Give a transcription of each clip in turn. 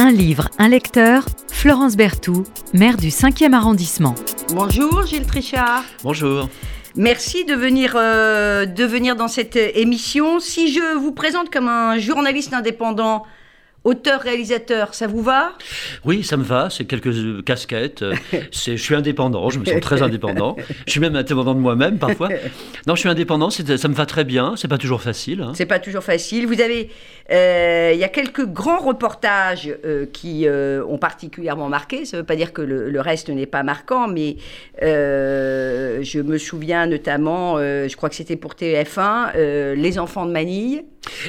Un livre, un lecteur, Florence Berthoud, maire du 5e arrondissement. Bonjour Gilles Trichard. Bonjour. Merci de venir, euh, de venir dans cette émission. Si je vous présente comme un journaliste indépendant, auteur-réalisateur, ça vous va? Oui, ça me va, c'est quelques casquettes. C'est, je suis indépendant, je me sens très indépendant. Je suis même indépendant de moi-même parfois. Non, je suis indépendant, ça me va très bien, c'est pas toujours facile. hein. C'est pas toujours facile. Vous avez, euh, il y a quelques grands reportages euh, qui euh, ont particulièrement marqué. Ça ne veut pas dire que le, le reste n'est pas marquant, mais euh, je me souviens notamment, euh, je crois que c'était pour TF1, euh, Les enfants de Manille.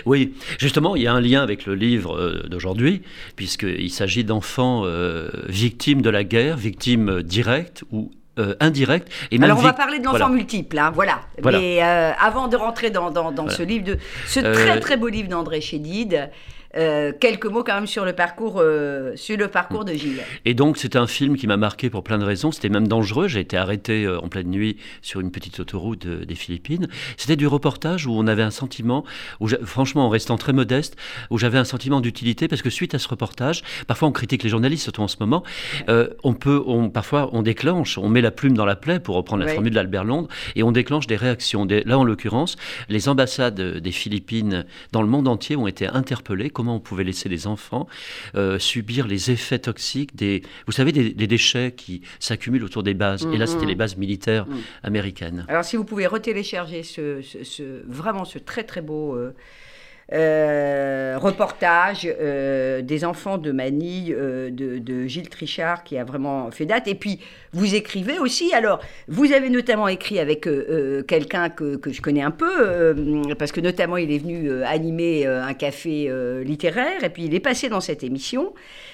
Oui, justement, il y a un lien avec le livre euh, d'aujourd'hui, puisqu'il s'agit d'enfants euh, victimes de la guerre, victimes directes ou euh, indirectes. Et même Alors on va parler de l'enfant Voilà. multiple, hein, voilà. Voilà. Mais euh, avant de rentrer dans, dans- dans Voilà. ce livre, de, ce très très beau livre d'André Chédid, euh, quelques mots quand même sur le parcours, euh, sur le parcours de Gilles. Et donc, c'était un film qui m'a marqué pour plein de raisons. C'était même dangereux. J'ai été arrêté euh, en pleine nuit sur une petite autoroute des Philippines. C'était du reportage où on avait un sentiment, où franchement, en restant très modeste, où j'avais un sentiment d'utilité parce que suite à ce reportage, parfois on critique les journalistes, surtout en ce moment, on peut, on, parfois on déclenche, on met la plume dans la plaie pour reprendre la Oui. formule d'Albert Londres et on déclenche des réactions. Des- là, en l'occurrence, les ambassades des Philippines dans le monde entier ont été interpellées. Comment on pouvait laisser des enfants euh, subir les effets toxiques des, vous savez, des, des déchets qui s'accumulent autour des bases. Et là, c'était les bases militaires Mhm. américaines. Alors si vous pouvez retélécharger ce, ce- ce- vraiment ce très très beau euh, euh, reportage euh, des enfants de Manille euh, de, Gilles Trichard qui a vraiment fait date. Et puis vous écrivez aussi. Alors vous avez notamment écrit avec quelqu'un que, que je connais un peu parce que notamment il est venu animer un café littéraire et puis il est passé dans cette émission.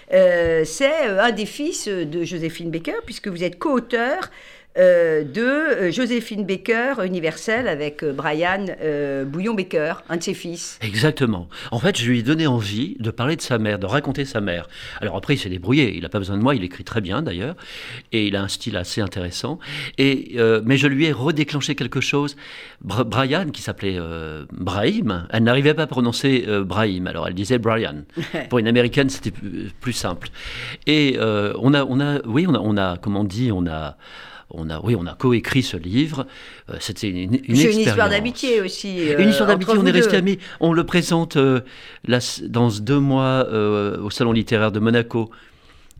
C'est un des fils de Joséphine Baker puisque vous êtes co-auteur euh, de euh, Joséphine Baker, Universel, avec euh, Brian euh, Bouillon-Baker, un de ses fils. Exactement. En fait, je lui ai donné envie de parler de sa mère, de raconter sa mère. Alors après, il s'est débrouillé. Il n'a pas besoin de moi. Il écrit très bien d'ailleurs, et il a un style assez intéressant. Et euh, mais je lui ai redéclenché quelque chose. Br- Brian, qui s'appelait Brahim, elle n'arrivait pas à prononcer Brahim. Alors elle disait Brian. Pour une américaine, c'était plus, simple. Et on a, on a, oui, on a, on a, comment on dit, on a. On a, oui, on a coécrit ce livre. Euh, C'était une, une une histoire d'amitié aussi. euh, Une histoire d'amitié, on est restés deux. amis. On le présente euh, là, dans deux mois euh, au Salon littéraire de Monaco,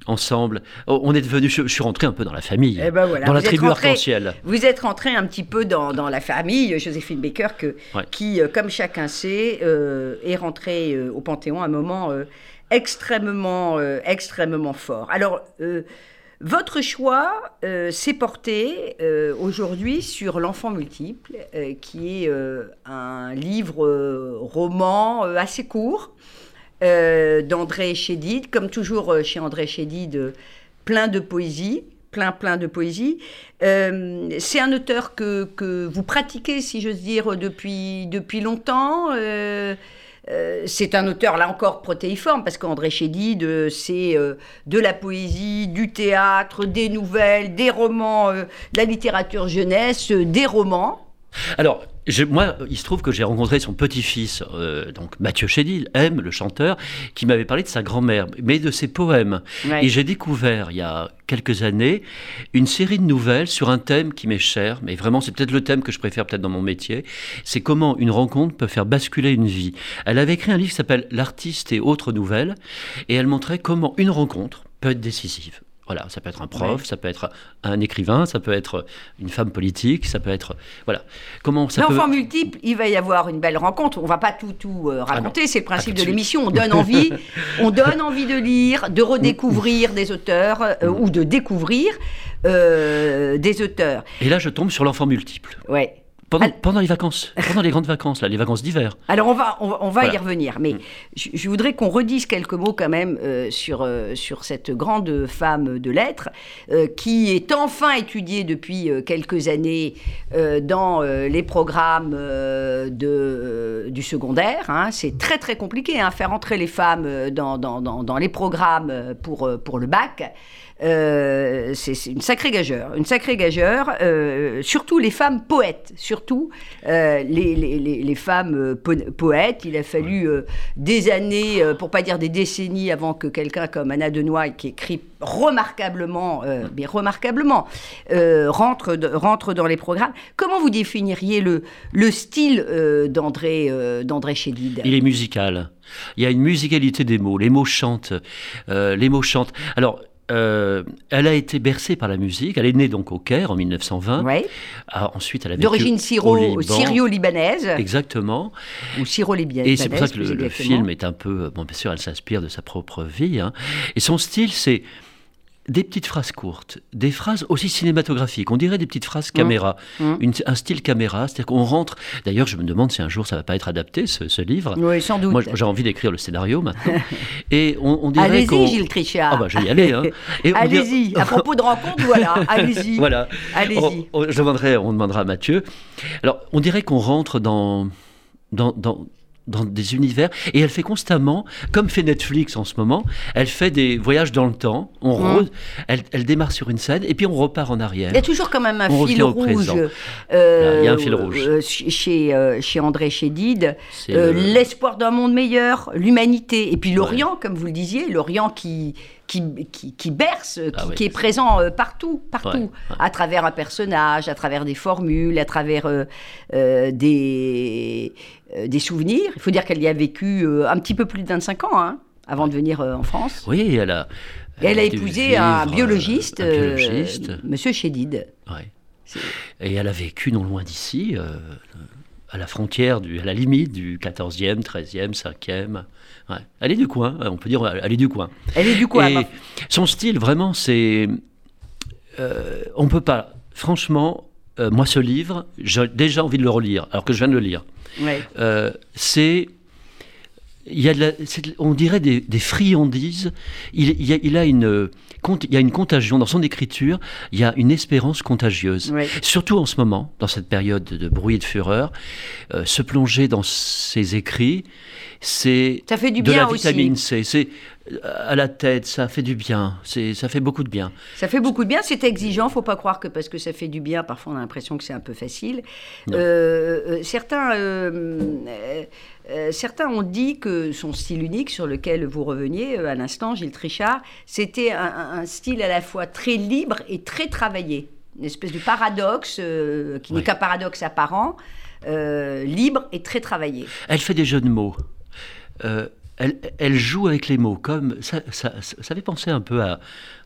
ensemble. Oh, On est devenu, je, je suis rentré un peu dans la famille, Eh ben voilà, dans la tribu arc-en-ciel. Vous êtes rentré un petit peu dans, dans la famille, Joséphine Baker, que, Ouais. qui, euh, comme chacun sait, euh, est rentrée euh, au Panthéon à un moment euh, extrêmement, euh, extrêmement fort. Alors, euh, votre choix euh, s'est porté euh, aujourd'hui sur L'enfant multiple, euh, qui est un livre roman assez court d'André Chédid, comme toujours chez André Chédid, plein de poésie, plein plein de poésie. C'est un auteur que, vous pratiquez, si j'ose dire, depuis longtemps. Euh, c'est un auteur, là encore, protéiforme, parce qu'André Chédid, euh, c'est euh, de la poésie, du théâtre, des nouvelles, des romans, de la littérature jeunesse, des romans. Alors, je- moi, il se trouve que j'ai rencontré son petit-fils, euh, donc Mathieu Chédid, M, le chanteur, qui m'avait parlé de sa grand-mère, mais de ses poèmes. Ouais. Et j'ai découvert, il y a quelques années, une série de nouvelles sur un thème qui m'est cher, mais vraiment, c'est peut-être le thème que je préfère peut-être dans mon métier. C'est comment une rencontre peut faire basculer une vie. Elle avait écrit un livre qui s'appelle L'artiste et autres nouvelles, et elle montrait comment une rencontre peut être décisive. Voilà, ça peut être un prof, ça peut être un écrivain, ça peut être une femme politique, ça peut être voilà. Comment ça peut L'enfant multiple, il va y avoir une belle rencontre. On va pas tout tout euh, raconter, non. c'est le principe tout de de l'émission. On donne envie, on donne envie de lire, de redécouvrir des auteurs euh, ou de découvrir euh, des auteurs. Et là, je tombe sur l'enfant multiple. Ouais. Pendant, les vacances, pendant les grandes vacances, là, les vacances d'hiver. Alors on va, on va, on va y revenir, mais je, je voudrais qu'on redise quelques mots quand même euh, sur, euh, sur cette grande femme de lettres euh, qui est enfin étudiée depuis quelques années dans les programmes de, du secondaire. hein. C'est très très compliqué, hein, faire entrer les femmes dans, dans, dans, dans les programmes pour, pour le bac. Euh, c'est une sacrée gageure, une sacrée gageure, euh, surtout les femmes poètes, surtout euh, les, les- les- les femmes po- poètes. Il a fallu des années, pour pas dire des décennies, avant que quelqu'un comme Anna Denoy, qui écrit remarquablement, mais remarquablement, rentre, rentre dans les programmes. Comment vous définiriez le, le style d'André d'André Chédid? Il est musical. Il y a une musicalité des mots. Les mots chantent. Les mots chantent. Alors, euh, elle a été bercée par la musique. Elle est née donc au Caire en 1920. Ouais. Ah, ensuite, elle a D'origine au syro- Liban. syrio-libanaise, Exactement. ou syro-libanaise. Et c'est pour ça que le, film est un peu. Bon, bien sûr, elle s'inspire de sa propre vie. hein. Et son style, c'est des petites phrases courtes, des phrases aussi cinématographiques. On dirait des petites phrases caméra, Mmh. Une- un style caméra. C'est-à-dire qu'on rentre. D'ailleurs, je me demande si un jour ça va pas être adapté, ce, ce livre. Oui, sans doute. Moi, j'ai envie d'écrire le scénario maintenant. Et on, on dirait Allez-y, Gilles Trichard. Ah bah, je vais y aller. Hein. Dirait- Allez-y. À propos de rencontre, voilà. Allez-y. Voilà. Allez-y. On, on- je demanderai, on demandera à Mathieu. Alors, on dirait qu'on rentre dans, dans, dans, dans des univers et elle fait constamment, comme fait Netflix en ce moment, elle fait des voyages dans le temps. On Mm. re- elle, elle démarre sur une scène et puis on repart en arrière. Il y a toujours quand même un On fil rouge. euh, Il y a un fil rouge. euh, chez, euh, chez André Chédid. Euh, le- L'espoir d'un monde meilleur, l'humanité. Et puis l'Orient, comme vous le disiez, l'Orient qui, qui, qui, qui berce, qui, Ah oui. qui est présent euh, partout, partout, Ouais, ouais. à travers un personnage, à travers des formules, à travers euh, euh, des, des souvenirs. Il faut dire qu'elle y a vécu euh, un petit peu plus de 25 ans hein, avant de venir euh, en France. Oui, elle a. Elle a épousé un vivre, euh, biologiste, un euh, biologiste. Monsieur Chédid. ouais. Et elle a vécu non loin d'ici, euh, à la frontière, du, à la limite du 14e, 13e, 5e. Ouais. Elle est du coin, on peut dire, elle est du coin. Elle est du coin. Et son style, vraiment, c'est. euh, on peut pas. Franchement, euh, moi, ce livre, j'ai déjà envie de le relire, alors que je viens de le lire. Ouais. Euh, c'est. Il y a de la- on dirait des, des friandises. Il, il y a, il a une, cont- il y a une contagion dans son écriture. Il y a une espérance contagieuse. Ouais. Surtout en ce moment, dans cette période de bruit et de fureur, euh, se plonger dans ses écrits, c'est Ça fait du de bien la aussi. vitamine C. C'est à la tête, ça fait du bien. C'est, ça fait beaucoup de bien. Ça fait beaucoup de bien, c'est exigeant, faut pas croire que parce que ça fait du bien, parfois on a l'impression que c'est un peu facile. Euh, euh, certains, euh, euh, euh, certains ont dit que son style unique, sur lequel vous reveniez euh, à l'instant, Gilles Trichard, c'était un, style à la fois très libre et très travaillé. Une espèce de paradoxe, euh, qui n'est qu'un paradoxe apparent, euh, libre et très travaillé. Elle fait des jeux de mots. Euh, elle, joue avec les mots, comme ça, ça, ça, fait penser un peu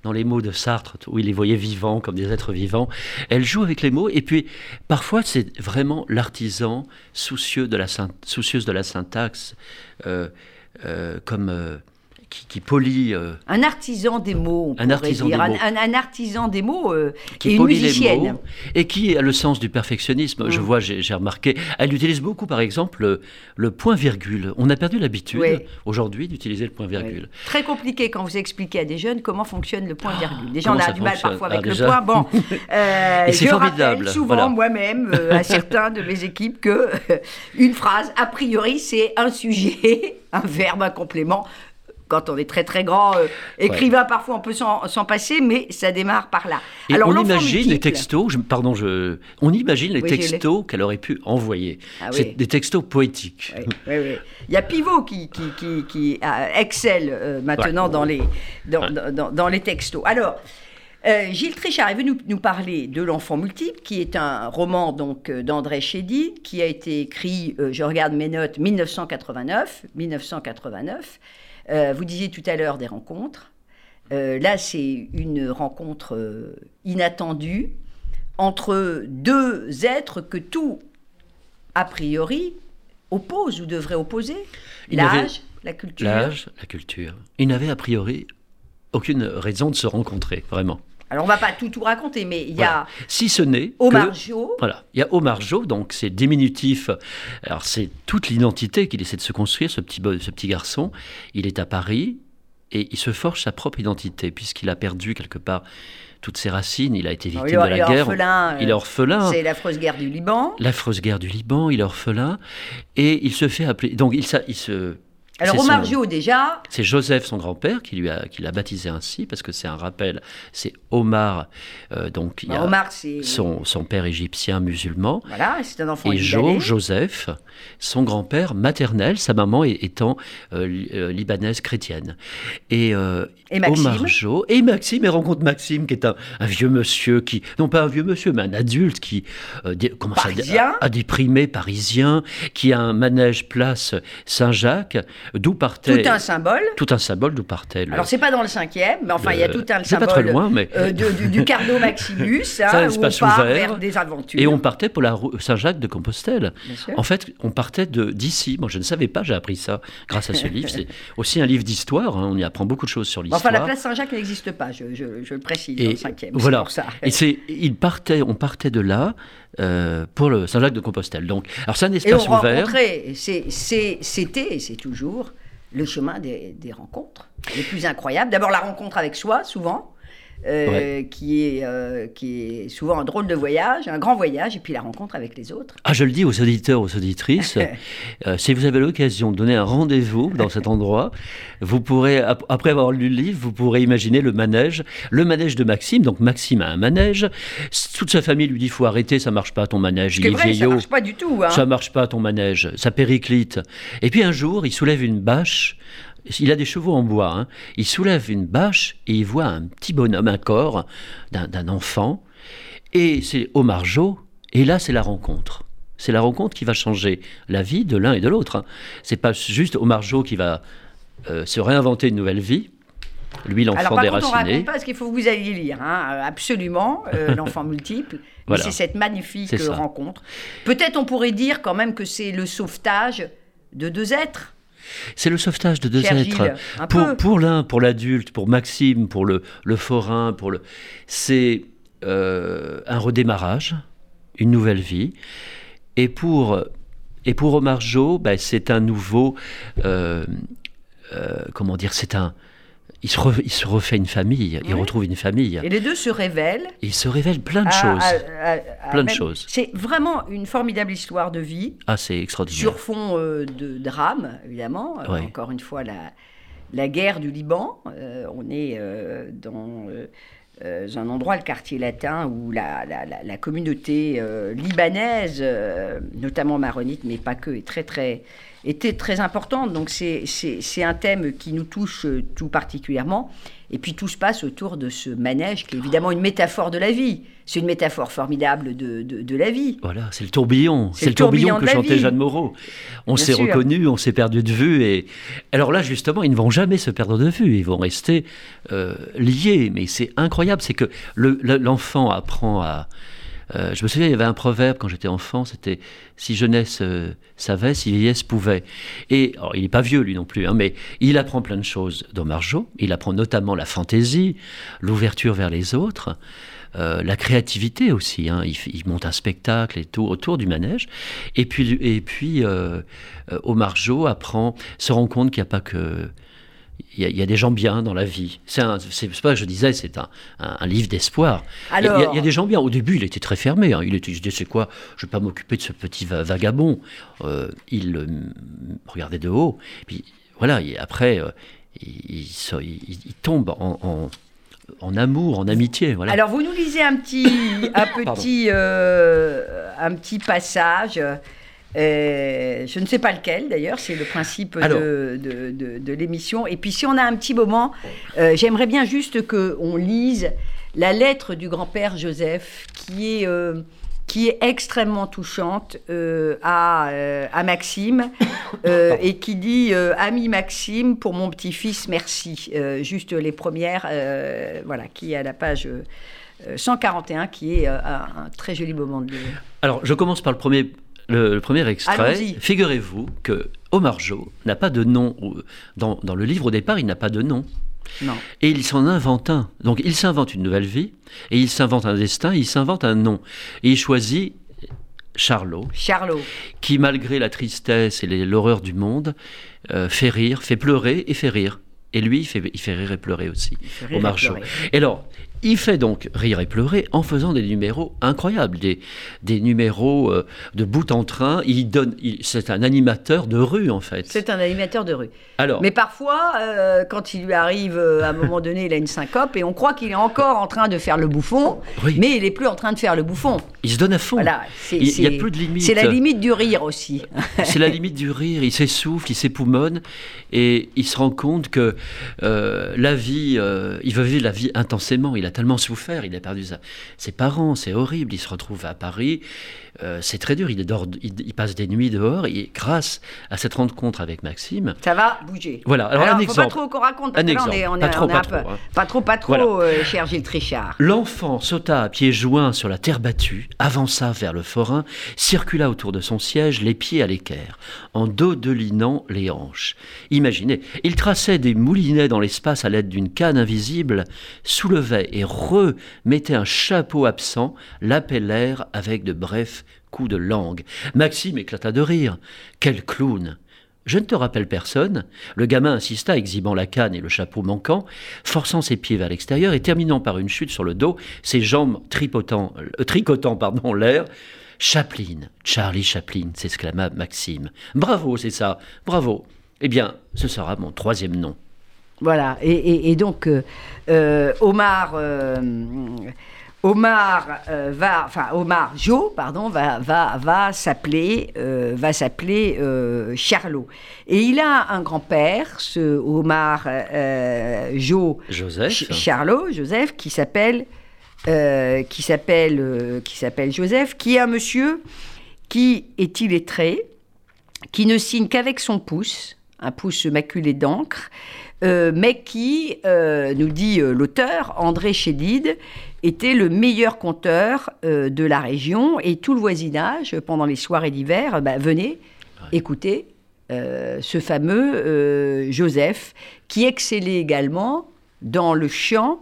dans les mots de Sartre, où il les voyait vivants comme des êtres vivants. Elle joue avec les mots, et puis parfois c'est vraiment l'artisan soucieux de la soucieuse de la syntaxe, euh, euh, comme euh, qui, qui polie. euh, Un artisan des mots, on Un pourrait artisan dire. des mots. un- un artisan des mots euh, qui et une polie les musicienne. mots et qui a le sens du perfectionnisme. Je Mm. vois, j'ai remarqué, elle utilise beaucoup, par exemple, le, le point-virgule. On a perdu l'habitude Oui. aujourd'hui d'utiliser le point-virgule. Oui. Très compliqué quand vous expliquez à des jeunes comment fonctionne le point virgule. Déjà, on a du mal parfois Ah, avec le déjà. point. Bon, euh, Et c'est je formidable, rappelle souvent voilà. moi-même euh, à certains de mes équipes que une phrase, a priori, c'est un sujet, un verbe, un complément. Quand on est très très grand euh, écrivain, parfois on peut s'en passer, mais ça démarre par là. Et Alors, on imagine les textos, je- pardon, je, on imagine les Oui, textos qu'elle aurait pu envoyer. Ah C'est oui. des textos poétiques. Oui. Il y a Pivot qui, qui, qui, qui, excelle euh, maintenant Ouais. dans, les, dans, Ouais. dans- dans- dans les textos. Alors, euh, Gilles Trichard est venu nous parler de L'Enfant multiple, qui est un roman donc euh, d'André Chédid, qui a été écrit, je regarde mes notes, 1989. 1989. Euh, vous disiez tout à l'heure des rencontres. Euh, là, c'est une rencontre euh, inattendue entre deux êtres que tout, a priori, oppose ou devrait opposer. L'âge, la culture. L'âge, la culture. Ils n'avaient a priori aucune raison de se rencontrer, vraiment. Alors, on va pas tout, tout raconter, mais il y Voilà. a Si ce n'est Omar. Jo. Voilà, il y a Omar Jo, donc c'est diminutif. Alors c'est toute l'identité qu'il essaie de se construire, ce petit, ce petit garçon. Il est à Paris et il se forge sa propre identité, puisqu'il a perdu quelque part toutes ses racines. Il a été Alors, victime il de la guerre. orphelin, il est euh, orphelin. C'est l'affreuse guerre du Liban. L'affreuse guerre du Liban, il est orphelin. Et il se fait appeler. Donc il se. Alors C'est Omar son- déjà, C'est Joseph, son grand-père, qui lui a, qui l'a baptisé ainsi, parce que c'est un rappel. C'est Omar, euh, donc il y bah, a Omar, son, son père égyptien musulman, voilà, c'est un enfant et Jo. Joseph, son grand-père maternel, sa maman étant euh, euh, libanaise chrétienne. Et, euh, Et Maxime. Omar Jo, et Maxime, il rencontre Maxime, qui est un, un vieux monsieur, qui, non pas un vieux monsieur, mais un adulte qui commence à, à déprimer, parisien, qui a un manège place Saint-Jacques, d'où partait. Tout un symbole. tout un symbole d'où partait le. Alors c'est pas dans le cinquième, mais enfin il y a tout un c'est pas symbole très loin, mais- euh, de- du, du Cardo Maximus, hein, où on espace part ouvert. vers des aventures. Et on partait pour la rue Saint-Jacques de Compostelle. En fait, on partait d'ici. Moi, je ne savais pas, j'ai appris ça grâce à ce livre. C'est aussi un livre d'histoire. hein, On y apprend beaucoup de choses sur l'histoire. enfin, la place Saint-Jacques n'existe pas, je, je- je le précise, dans Et le cinquième. voilà. pour ça. Et il partait, on partait de là euh, pour le Saint-Jacques de Compostelle. Donc, alors c'est un Et on espace ouvert. c'était et c'est toujours le chemin des, des rencontres les plus incroyables. D'abord la rencontre avec soi, souvent, euh, qui, est, euh, qui est souvent un drôle de voyage, un grand voyage, et puis la rencontre avec les autres. Ah, je le dis aux auditeurs, aux auditrices, euh, si vous avez l'occasion de donner un rendez-vous dans cet endroit, vous pourrez, ap- après avoir lu le livre, vous pourrez imaginer le manège, le manège de Maxime. Donc Maxime a un manège. Toute sa famille lui dit faut arrêter, ça marche pas ton manège, il est est vrai, ça vieillot. marche pas du tout. Hein. Ça marche pas ton manège, ça périclite. Et puis un jour, il soulève une bâche. Il a des chevaux en bois. hein. Il soulève une bâche et il voit un petit bonhomme, un corps d'un enfant. Et c'est Omar Jo. Et là, c'est la rencontre. C'est la rencontre qui va changer la vie de l'un et de l'autre. hein. C'est pas juste Omar Jo qui va euh, se réinventer une nouvelle vie. Lui, Alors l'enfant par contre, on déraciné. raconte pas ce qu'il faut que vous alliez lire, hein, euh, absolument, euh, l'enfant multiple. Voilà. c'est cette magnifique rencontre. Peut-être on pourrait dire quand même que c'est le sauvetage de deux êtres. C'est le sauvetage de deux êtres. Pour pour l'un, pour l'adulte, pour Maxime, pour le, le forain, pour le. C'est euh, un redémarrage, une nouvelle vie. Et pour, et pour Omar Jo, ben, c'est un nouveau. euh, euh, comment dire C'est un. Il se, re- il se refait une famille, il retrouve une famille. Et les deux se révèlent. Il se révèle plein de à- choses. à- à- à Plein de même- choses. C'est vraiment une formidable histoire de vie, Ah, c'est extraordinaire. sur fond euh, de drame, évidemment. Euh. Encore une fois, la, la guerre du Liban. Euh, on est euh, dans un endroit, le quartier latin, où la, la- la- la communauté libanaise, notamment maronite, mais pas que, est très, très, était très importante. Donc c'est- un thème qui nous touche euh, tout particulièrement. Et puis tout se passe autour de ce manège qui est évidemment une métaphore de la vie. C'est une métaphore formidable de, de- de la vie. Voilà, c'est le tourbillon. C'est le tourbillon, que chantait vie. Jeanne Moreau. On s'est sûr. reconnu, on s'est perdu de vue. Et alors là, justement, ils ne vont jamais se perdre de vue. Ils vont rester euh, liés. Mais c'est incroyable, c'est que le- le- l'enfant apprend à. Euh, je me souviens, il y avait un proverbe quand j'étais enfant, c'était si jeunesse euh, savait, si vieillesse pouvait. Et il n'est pas vieux lui non plus, hein, mais il apprend plein de choses d'Omar Jo. Il apprend notamment la fantaisie, l'ouverture vers les autres. Euh, la créativité aussi. hein. Il, il monte un spectacle et tout autour du manège. Et puis, et puis Omar Jo apprend, se rend compte qu'il n'y a pas que. Il y, a, il y a des gens bien dans la vie. C'est pas que je disais, c'est un, un- un livre d'espoir. Il y a- y, y des gens bien. Au début, il était très fermé. hein. Il était, je disais, c'est quoi? Je vais pas m'occuper de ce petit va- vagabond. Euh, il euh, regardait de haut. Puis voilà. Et après, euh, il, il se- il- il tombe en, en- en amour, en amitié. Voilà. Alors, vous nous lisez un petit, un petit, euh, un petit passage. Euh, je ne sais pas lequel d'ailleurs, c'est le principe Alors. de, de- de- de l'émission. Et puis si on a un petit moment, euh, j'aimerais bien juste qu'on lise la lettre du grand-père Joseph qui est, euh, qui est extrêmement touchante à, à Maxime et qui dit Ami Maxime, pour mon petit-fils, merci. Juste les premières, voilà, qui est à la page euh, 141, qui est un, un très joli moment de. Alors, je commence par le premier, le, le premier extrait. Figurez-vous que Omar Jo n'a pas de nom. Dans, dans le livre, au départ, il n'a pas de nom. Non. Et il s'en invente un. Donc, il s'invente une nouvelle vie, et il s'invente un destin, il s'invente un nom. Et il choisit Charlot, Charlot. qui malgré la tristesse et l'horreur du monde, euh, fait rire, fait pleurer et fait rire. Et lui, il fait, il fait rire et pleurer aussi. Omar et Jo. pleurer. Et alors, Il fait donc rire et pleurer en faisant des numéros incroyables, des, des numéros euh, de bout en train. Il donne, c'est un animateur de rue en fait. C'est un animateur de rue. Alors, Mais parfois, euh, quand il lui arrive, euh, à un moment donné, il a une syncope et on croit qu'il est encore en train de faire le bouffon, Oui. mais il est plus en train de faire le bouffon. il se donne à fond. Voilà, c'est Il- il y a plus de limite. C'est la limite du rire aussi. C'est la limite du rire. Il s'essouffle, il s'époumonne et il se rend compte que la vie, il veut vivre la vie intensément. Il a tellement souffert, il a perdu ses parents, c'est horrible. Il se retrouve à Paris, euh, c'est très dur. Il, dort, il, il passe des nuits dehors et grâce à cette rencontre avec Maxime, Ça va bouger. Voilà, alors un faut exemple. pas trop qu'on raconte, parce Un que là, on exemple. est, on est, Pas trop, on est pas trop, peu- hein. Pas trop, pas trop, Voilà. euh, cher Gilles Trichard. L'enfant sauta à pieds joints sur la terre battue, avança vers le forain, circula autour de son siège, les pieds à l'équerre, en dodelinant les hanches. Imaginez, il traçait des moulinets dans l'espace à l'aide d'une canne invisible, soulevait et remettait un chapeau absent, l'appelèrent avec de brefs coups de langue. Maxime éclata de rire. Quel clown je ne te rappelle personne. Le gamin insista, exhibant la canne et le chapeau manquant, forçant ses pieds vers l'extérieur et terminant par une chute sur le dos, ses jambes tripotant, euh, tricotant pardon, l'air. Chaplin, Charlie Chaplin, s'exclama Maxime. Bravo, c'est ça, bravo. Eh bien, ce sera mon troisième nom. Voilà. Et donc, euh, euh, Omar. Omar euh, va, enfin Omar Jo, pardon, va va va s'appeler euh, va s'appeler euh, Charlot. Et il a un grand-père, ce Omar Jo Joseph. Ch- Charlot, Joseph, qui s'appelle qui s'appelle qui s'appelle Joseph, qui est un monsieur qui est illettré, qui ne signe qu'avec son pouce, un pouce maculé d'encre, mais qui, nous dit l'auteur, André Chédid, était le meilleur conteur euh, de la région et tout le voisinage, pendant les soirées d'hiver, bah, venait écouter euh, ce fameux euh, Joseph, qui excellait également dans le chant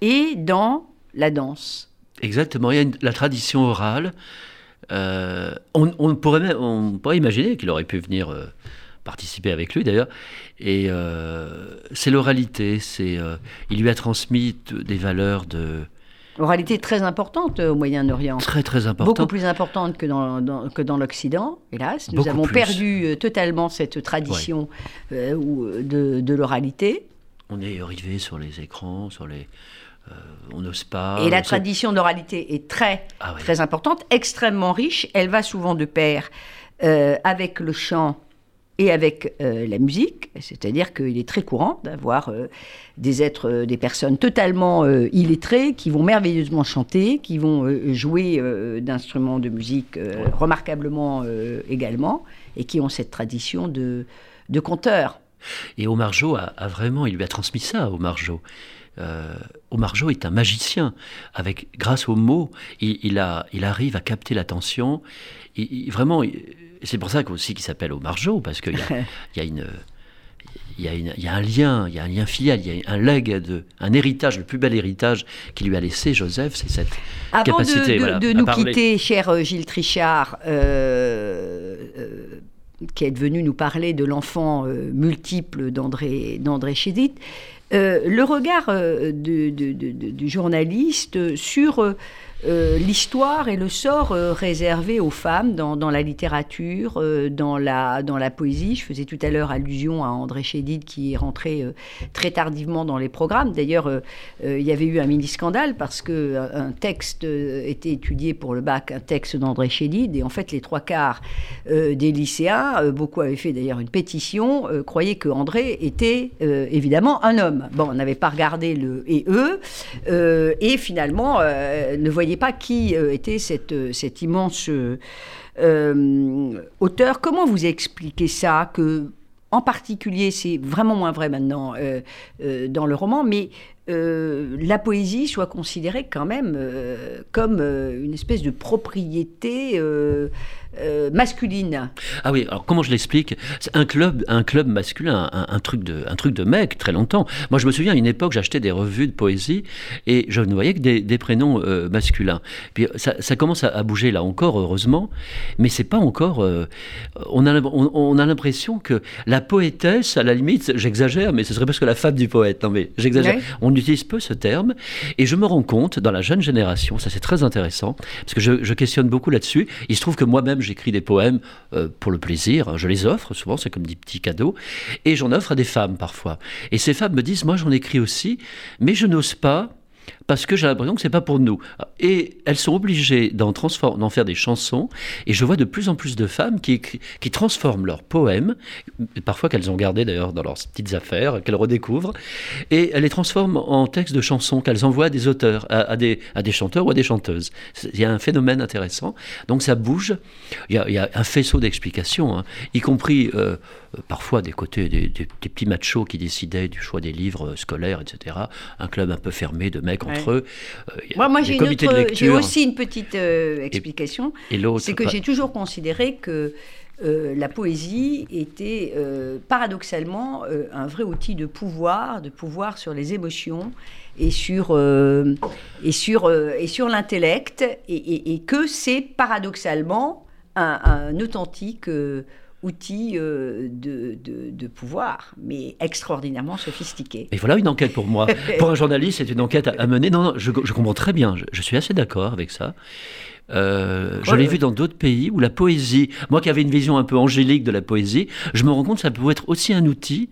et dans la danse. Exactement, il y a une- la tradition orale. Euh, on, on pourrait même- on pourrait imaginer qu'il aurait pu venir participer avec lui d'ailleurs. Et euh, c'est l'oralité, c'est euh, il lui a transmis des valeurs de Oralité très importante euh, au Moyen-Orient. très très Beaucoup importantes. plus importante que dans, dans- que dans l'Occident, hélas. Nous Beaucoup avons plus. perdu totalement cette tradition ou, euh, de, de l'oralité. On est arrivé sur les écrans, sur les, euh, on n'ose pas. Et la tradition d'oralité est très, Ah oui. très importante, extrêmement riche. Elle va souvent de pair euh, avec le chant et avec euh, la musique. C'est-à-dire qu'il est très courant d'avoir euh, des êtres, euh, des personnes totalement illettrées qui vont merveilleusement chanter, qui vont jouer d'instruments de musique remarquablement également, et qui ont cette tradition de, de conteur. Et Omar Jo a, a vraiment, il lui a transmis ça, Omar Jo. Euh, Omar Jo est un magicien. Avec, grâce aux mots, il, il a, il arrive à capter l'attention. Vraiment, il- c'est pour ça aussi qu'il s'appelle Omar Jo, parce qu'il y a, il y a une... Il y, a une- il y a un lien, il y a un lien filial, il y a un legs, de, un héritage, le plus bel héritage qu'il lui a laissé Joseph, c'est cette Avant de- capacité de, voilà, de à nous parler. quitter, cher euh, Gilles Trichard, euh, euh, qui est venu nous parler de l'enfant euh, multiple d'André Chédid, le regard de- de- de- de- du journaliste sur euh, l'histoire et le sort euh, réservé aux femmes dans, dans la littérature, euh, dans, la, dans la poésie. Je faisais tout à l'heure allusion à André Chédid qui est rentré euh, très tardivement dans les programmes. D'ailleurs, il y avait eu un mini-scandale parce que un texte était étudié pour le bac, un texte d'André Chédid, et en fait les trois quarts des lycéens, beaucoup avaient fait d'ailleurs une pétition, croyaient que André était évidemment un homme. Bon, on n'avait pas regardé le et eux, et finalement ne voyaient pas qui euh, était cette, euh, cet immense euh, auteur. Comment vous expliquez ça que en particulier, c'est vraiment moins vrai maintenant dans le roman, mais euh, la poésie soit considérée quand même euh, comme euh, une espèce de propriété masculine. Ah oui, alors comment je l'explique? C'est un club, un club masculin, un, un truc de, un truc de mec, très longtemps. Moi, je me souviens, à une époque, j'achetais des revues de poésie et je ne voyais que des, des prénoms masculins. Puis ça, ça commence à, à bouger là encore, heureusement, mais c'est pas encore. on a, on, on a l'impression que la poétesse, à la limite, j'exagère, mais ce serait presque la femme du poète. Non mais j'exagère. On on utilise peu ce terme, et je me rends compte dans la jeune génération, ça c'est très intéressant, parce que je, questionne beaucoup là-dessus. Il se trouve que moi-même j'écris des poèmes euh, pour le plaisir, hein. je les offre souvent, c'est comme des petits cadeaux, et j'en offre à des femmes parfois. Et ces femmes me disent, moi j'en écris aussi, mais je n'ose pas parce que j'ai l'impression que c'est pas pour nous. Et elles sont obligées d'en, faire des chansons, et je vois de plus en plus de femmes qui, qui transforment leurs poèmes, parfois qu'elles ont gardés d'ailleurs dans leurs petites affaires, qu'elles redécouvrent, et elles les transforment en textes de chansons qu'elles envoient à des auteurs, à, des, à des chanteurs ou à des chanteuses. Il y a un phénomène intéressant, donc ça bouge, il y a, un faisceau d'explications, hein, y compris... Euh, parfois des côtés des, petits machos qui décidaient du choix des livres scolaires, etc. Un club un peu fermé de mecs entre. Euh, moi, moi j'ai, aussi une petite euh, explication. c'est que j'ai toujours considéré que euh, la poésie était paradoxalement un vrai outil de pouvoir, de pouvoir sur les émotions et sur, et sur, et sur l'intellect, et, et, que c'est paradoxalement un, un authentique outil euh, de, de, pouvoir, mais extraordinairement sophistiqué. Et voilà une enquête pour moi. pour un journaliste, c'est une enquête à, mener. Non, non, je, comprends très bien, je, suis assez d'accord avec ça. Euh, je l'ai vu dans d'autres pays où la poésie, moi qui avais une vision un peu angélique de la poésie, je me rends compte que ça peut être aussi un outil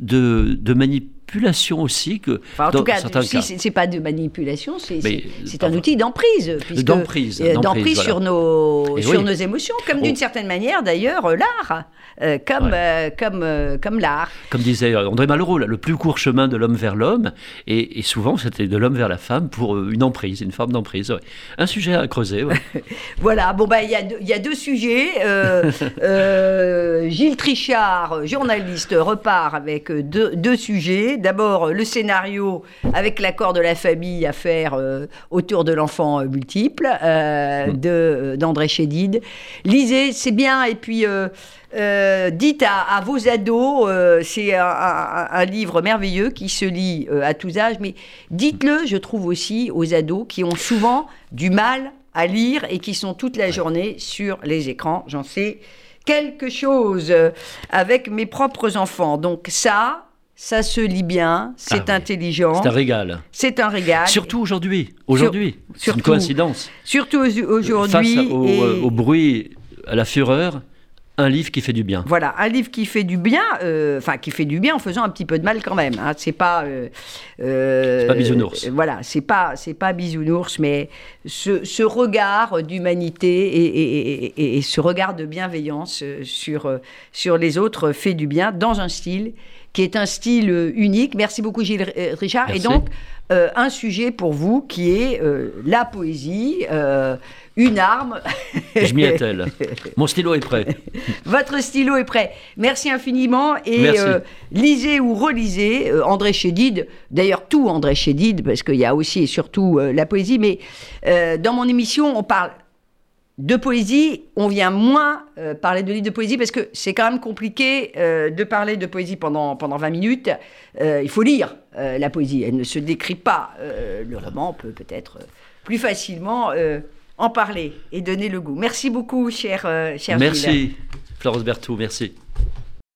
de, de manipulation manipulation aussi que en tout cas, si c'est pas de manipulation, c'est un outil d'emprise, d'emprise, euh, d'emprise sur nos sur nos émotions, comme d'une certaine manière d'ailleurs euh, l'art. Euh, comme, comme, comme l'art. Comme disait André Malraux, le plus court chemin de l'homme vers l'homme, et, souvent c'était de l'homme vers la femme pour une emprise, une forme d'emprise. Un sujet à creuser. voilà, bon, bah, il y, y, a deux sujets. Gilles Trichard, journaliste, repart avec deux, deux sujets d'abord le scénario avec l'accord de la famille à faire euh, autour de l'enfant euh, multiple euh, de d'André Chédid. Lisez, c'est bien, et puis dites à, vos ados, c'est un, livre merveilleux qui se lit à tous âges, mais dites-le, je trouve aussi, aux ados qui ont souvent du mal à lire et qui sont toute la journée sur les écrans. J'en sais quelque chose avec mes propres enfants. Donc ça, ça se lit bien, c'est ah intelligent. C'est un régal. C'est un régal. Surtout aujourd'hui. Aujourd'hui. c'est une coïncidence. Surtout aujourd'hui. Face au, euh, au, bruit, à la fureur, un livre qui fait du bien. Voilà, un livre qui fait du bien, euh, enfin qui fait du bien en faisant un petit peu de mal quand même. Hein. C'est pas, euh, euh pas bisounours. voilà, c'est pas, c'est pas bisounours, mais ce, ce regard d'humanité et, et, et, ce regard de bienveillance sur sur les autres fait du bien dans un style qui est un style euh, unique. Merci beaucoup Gilles euh, Richard. Et donc, euh, un sujet pour vous qui est la poésie, une arme. Je m'y attelle. Mon stylo est prêt. Votre stylo est prêt. Merci infiniment. Et lisez ou relisez André Chédid. D'ailleurs, tout André Chédid, parce qu'il y a aussi et surtout la poésie. Mais dans mon émission, on parle de poésie, on vient moins euh, parler de livres de poésie parce que c'est quand même compliqué euh, de parler de poésie pendant, pendant 20 minutes. Euh, il faut lire la poésie, elle ne se décrit pas. le roman peut peut-être plus facilement en parler et donner le goût. Merci beaucoup, cher, cher Merci, Florence Berthoud, merci.